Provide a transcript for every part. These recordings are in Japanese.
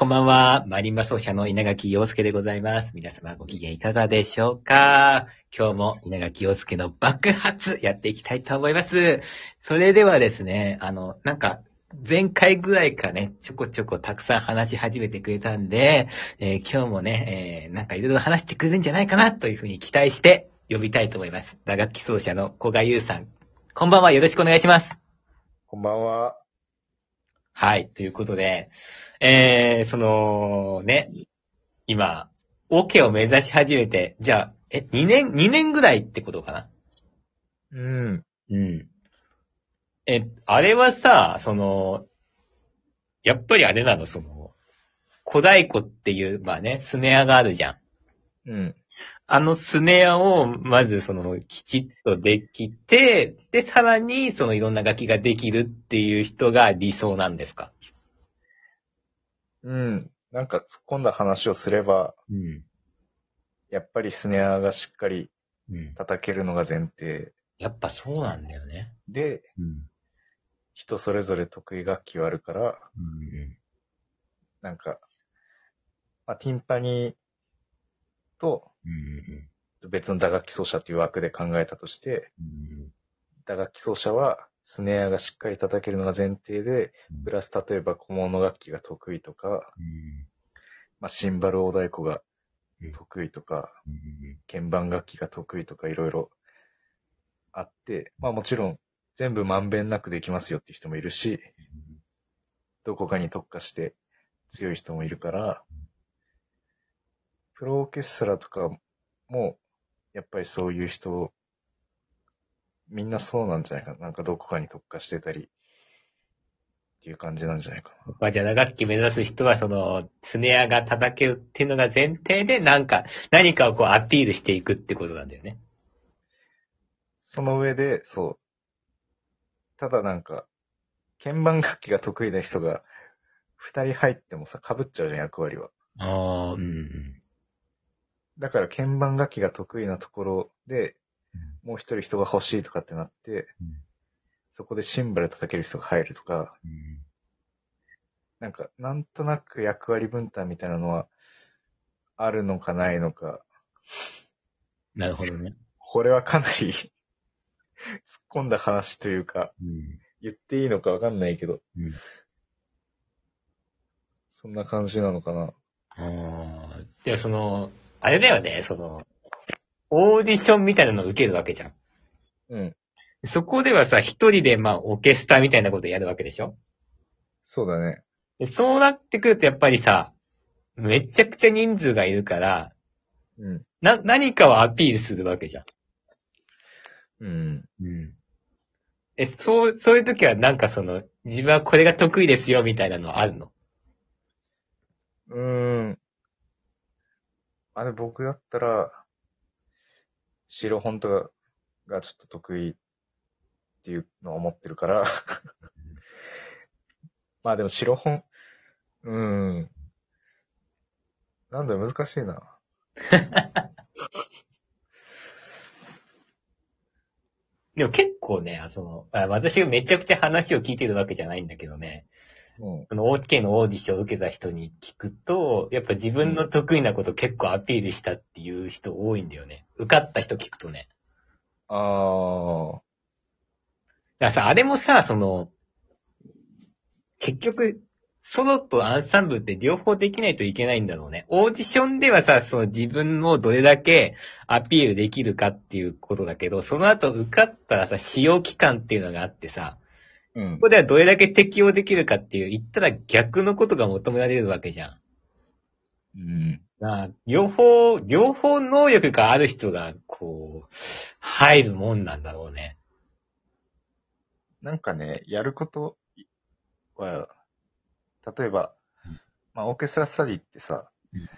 こんばんは。マリンバ奏者の稲垣陽介でございます。皆様ご機嫌いかがでしょうか？今日も稲垣陽介の爆発やっていきたいと思います。それではですね、あの、なんか、前回ぐらいかね、ちょこちょこたくさん話し始めてくれたんで、えー今日もね、えーなんかいろいろ話してくれるんじゃないかなというふうに期待して呼びたいと思います。打楽器奏者の古賀優さん。こんばんは。よろしくお願いします。こんばんは。はい。ということで、えー、その、ね、今、オ、ケを目指し始めて、じゃあ、え、2年、2年ぐらいってことかな？うん。うん。え、あれはさ、その、やっぱりあれなの、その、小太鼓っていう、まあね、スネアがあるじゃん。うん。あのスネアを、まずその、きちっとできて、で、さらに、そのいろんな楽器ができるっていう人が理想なんですか？うん。なんか突っ込んだ話をすれば、うん。やっぱりスネアがしっかりうん。叩けるのが前提やっぱそうなんだよね。で、うん。人それぞれ得意楽器はあるから、うん。なんか、まあ、ティンパニーとうん。別の打楽器奏者っていう枠で考えたとして、うん。打楽器奏者はスネアがしっかり叩けるのが前提で、プラス例えば小物楽器が得意とか、うん。まあ、シンバル大太鼓がうん得意とか、うん。鍵盤楽器が得意とかいろいろあって、まあもちろん全部まんべんなくできますよっていう人もいるし、どこかに特化して強い人もいるから、プロオーケストラとかも、やっぱりそういう人、みんなそうなんじゃないかな。なんかどこかに特化してたり、っていう感じなんじゃないかな。まあ、じゃあ、打楽器目指す人は、その、スネアが叩けるっていうのが前提で、なんか、何かをこうアピールしていくってことなんだよね。その上で、そう。ただなんか、鍵盤楽器が得意な人が、二人入ってもさ、被っちゃうじゃん、役割は。ああ、うん。だから鍵盤楽器が得意なところで、うもう一人人が欲しいとかってなって、うんそこでシンバル叩ける人が入るとか、ん。なんか、なんとなく役割分担みたいなのは、あるのかないのか、なるほどね。これはかなり 突っ込んだ話というか、うん。言っていいのかわかんないけど、うん。そんな感じなのかな。ああ。でもその、あれだよね、その、オーディションみたいなのを受けるわけじゃん。うん。そこではさ、一人でまあ、オーケストラみたいなことやるわけでしょ？そうだね。でそうなってくるとやっぱりさ、めちゃくちゃ人数がいるから、うん。な、何かをアピールするわけじゃん。うん。うん。え、そう、そういう時はなんかその、自分はこれが得意ですよみたいなのあるの？うーん。あれ、僕だったら、白本とかがちょっと得意っていうのを思ってるから、まあでも白本、うーん。なんだよ、難しいな。でも結構ね、その、あ私がめちゃくちゃ話を聞いてるわけじゃないんだけどね、うん。その OK のオーディションを受けた人に聞くと、やっぱ自分の得意なこと結構アピールしたっていう人多いんだよね。受かった人聞くとね。あー。だからさ、あれもさ、その、結局、ソロとアンサンブルって両方できないといけないんだろうね。オーディションではさ、その自分をどれだけアピールできるかっていうことだけど、その後受かったらさ、使用期間っていうのがあってさ、うんこ。こではどれだけ適用できるかっていう、言ったら逆のことが求められるわけじゃん。うん。なあ両方、両方能力がある人が、こう、入るもんなんだろうね。なんかね、やることは、例えばうん、まあ、オーケストラスタディってさうん、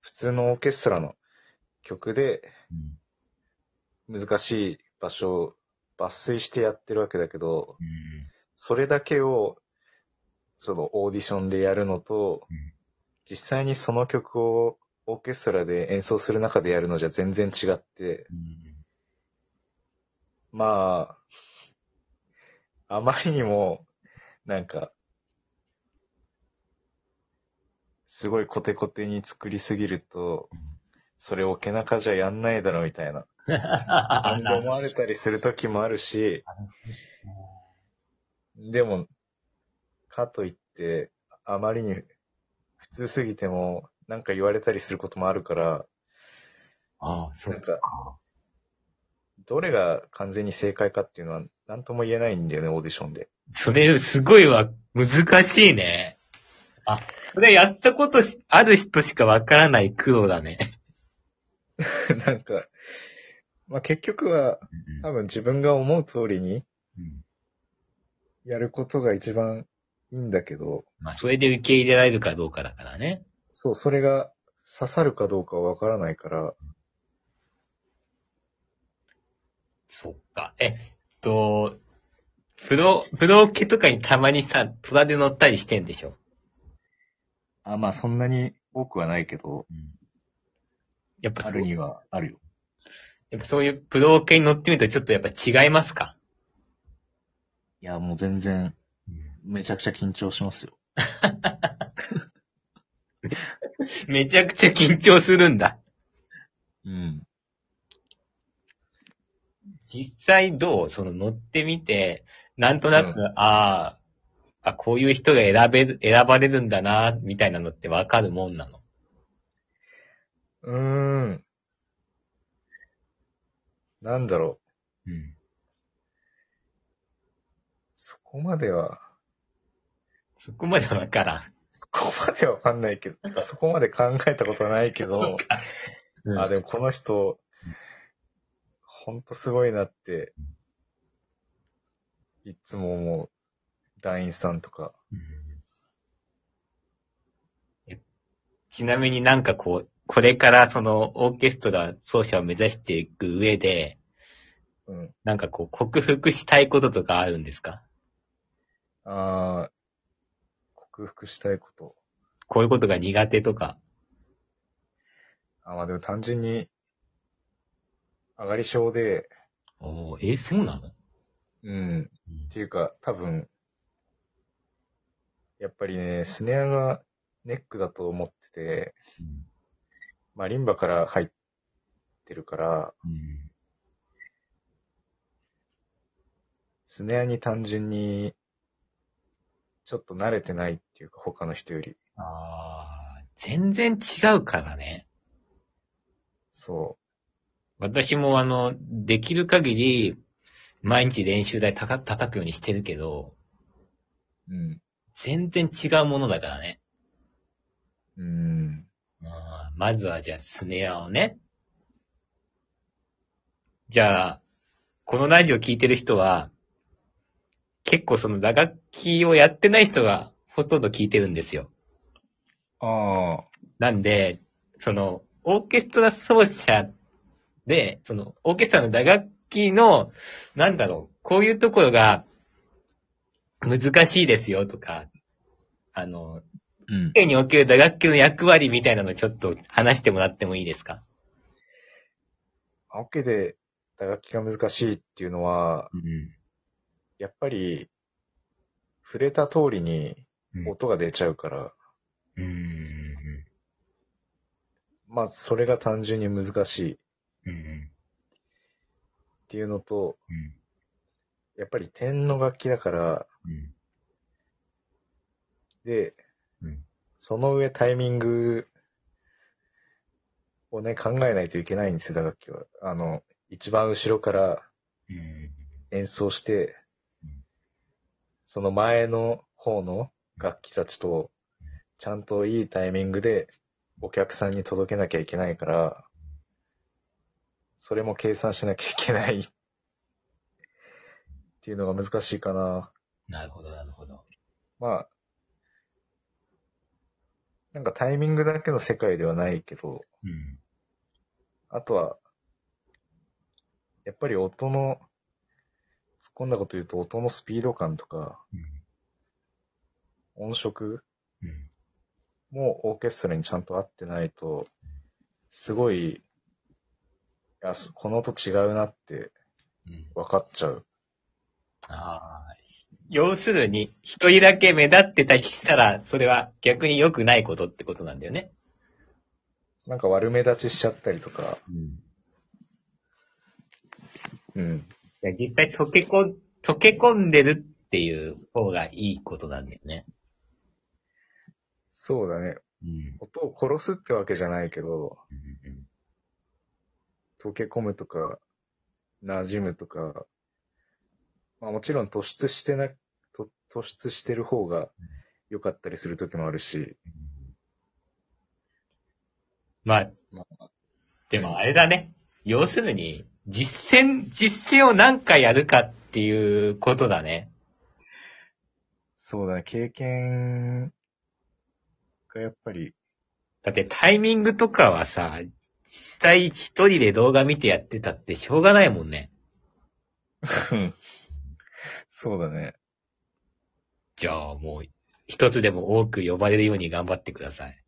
普通のオーケストラの曲でうん。難しい場所を抜粋してやってるわけだけど、うん。それだけを、そのオーディションでやるのとうん、実際にその曲をオーケストラで演奏する中でやるのじゃ全然違って、うん。まあ、あまりにも、なんか、すごいコテコテに作りすぎると、それをけなかじゃやんないだろみたいな。思われたりする時もあるし、でも、かといって、あまりに普通すぎても、なんか言われたりすることもあるから、ああ、そっなんかか。どれが完全に正解かっていうのは、なんとも言えないんだよね、オーディションで。それ、すごいわ、難しいね。あ、それやったことしある人しかわからない苦労だね。なんか、まあ、結局は、多分自分が思う通りにうんやることが一番いいんだけど、まあ、それで受け入れられるかどうかだからね。そう、それが刺さるかどうかはわからないから、そっか。えっと、プロ、プロ受けとかにたまにさ、トラで乗ったりしてんでしょ？あ、まあそんなに多くはないけど、やっぱそうあるにはあるよ。やっぱそういうプロ受けに乗ってみるとちょっとやっぱ違いますか？いや、もう全然、めちゃくちゃ緊張しますよ。めちゃくちゃ緊張するんだ。うん。実際どう？その乗ってみて、なんとなく、うああ、あ、こういう人が選べる、選ばれるんだな、みたいなのってわかるもんなの？うーん。なんだろう。うん。そこまでは、そこまではわからん。そこまではわかんないけど、てかそこまで考えたことはないけど、うんあ、でもこの人、ほんとすごいなって、いつも思う。団員さんとか。うんえちなみになんかこう、これからそのオーケストラ奏者を目指していく上で、うん。なんかこう、克服したいこととかあるんですか？あー、克服したいこと。こういうことが苦手とか。あ、まあでも単純に、上がり症で、おーえ、そうなの？うん。っていうか、多分、やっぱりね、スネアがネックだと思ってて、まあリンバから入ってるから、うん。スネアに単純に、ちょっと慣れてないっていうか、他の人より。ああ、全然違うからね。そ私もあの、できる限り、毎日練習台たか叩くようにしてるけど、う。うん。全然違うものだからね。うん。うんまずはじゃあスネアをね。じゃあ、このラジオ聞いてる人は、結構その打楽器をやってない人がほとんど聞いてるんですよ。ああ。なんで、その、オーケストラ奏者で、その、オーケストラの打楽器の、なんだろう、こういうところが難しいですよとか、あの、うん。家における打楽器の役割みたいなのちょっと話してもらってもいいですか？オケで打楽器が難しいっていうのは、うん。やっぱり、触れた通りに音が出ちゃうから、うん。うん。まあ、それが単純に難しいっうん。ていうのと、うん。やっぱり点の楽器だから、うん。で、うんその上タイミングをね、考えないといけないんですよ、打楽器は。あの、一番後ろからうん。演奏してうん、その前の方の楽器たちと、ちゃんといいタイミングでお客さんに届けなきゃいけないから、それも計算しなきゃいけないっていうのが難しいかな。なるほど、なるほど。まあ、なんかタイミングだけの世界ではないけど、うん。あとは、やっぱり音の、突っ込んだこと言うと音のスピード感とか、音色うん。もオーケストラにちゃんと合ってないと、すごい、いや、この音違うなってうん。分かっちゃう。ああ、要するに、一人だけ目立ってたりしたら、それは逆に良くないことってことなんだよね。なんか悪目立ちしちゃったりとか、うん。うん。いや実際溶けこん、溶け込んでるっていう方がいいことなんですね。そうだね。うん。音を殺すってわけじゃないけど、うん溶け込むとか、馴染むとか、まあもちろん突出してな、と突出してる方が良かったりする時もあるし、まあ、でもあれだね。要するに、実践、実践を何回やるかっていうことだね。そうだね、経験がやっぱり、だってタイミングとかはさ、実際一人で動画見てやってたってしょうがないもんね。うんそうだね。じゃあもう、一つでも多く呼ばれるように頑張ってください。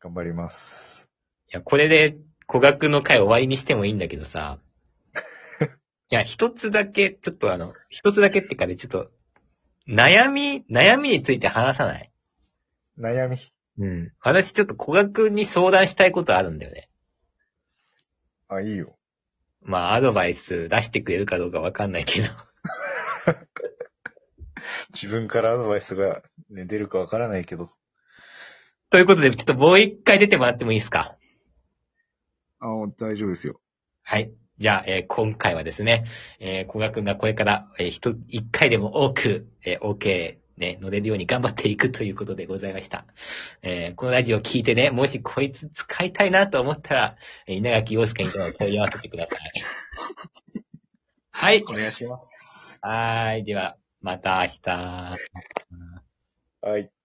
頑張ります。いや、これで、古学の回終わりにしてもいいんだけどさ。いや、一つだけ、ちょっとあの、一つだけってかで、ちょっと、悩み、悩みについて話さない？悩み。うん。私ちょっと古学に相談したいことあるんだよね。あ、いいよ。まあ、アドバイス出してくれるかどうかわかんないけど。自分からアドバイスが、ね、出るかわからないけど。ということで、ちょっともう一回出てもらってもいいですか？あ、大丈夫ですよ。はい。じゃあ、えー今回はですね、えー、古賀くんがこれから、えー、一、一回でも多く、えー、OK、ね、乗れるように頑張っていくということでございました。えーこのラジオ聞いてね、もしこいつ使いたいなと思ったら、えー稲垣陽介に問い合わせてください。はい。お願いします。はーい。では、また明日。はい。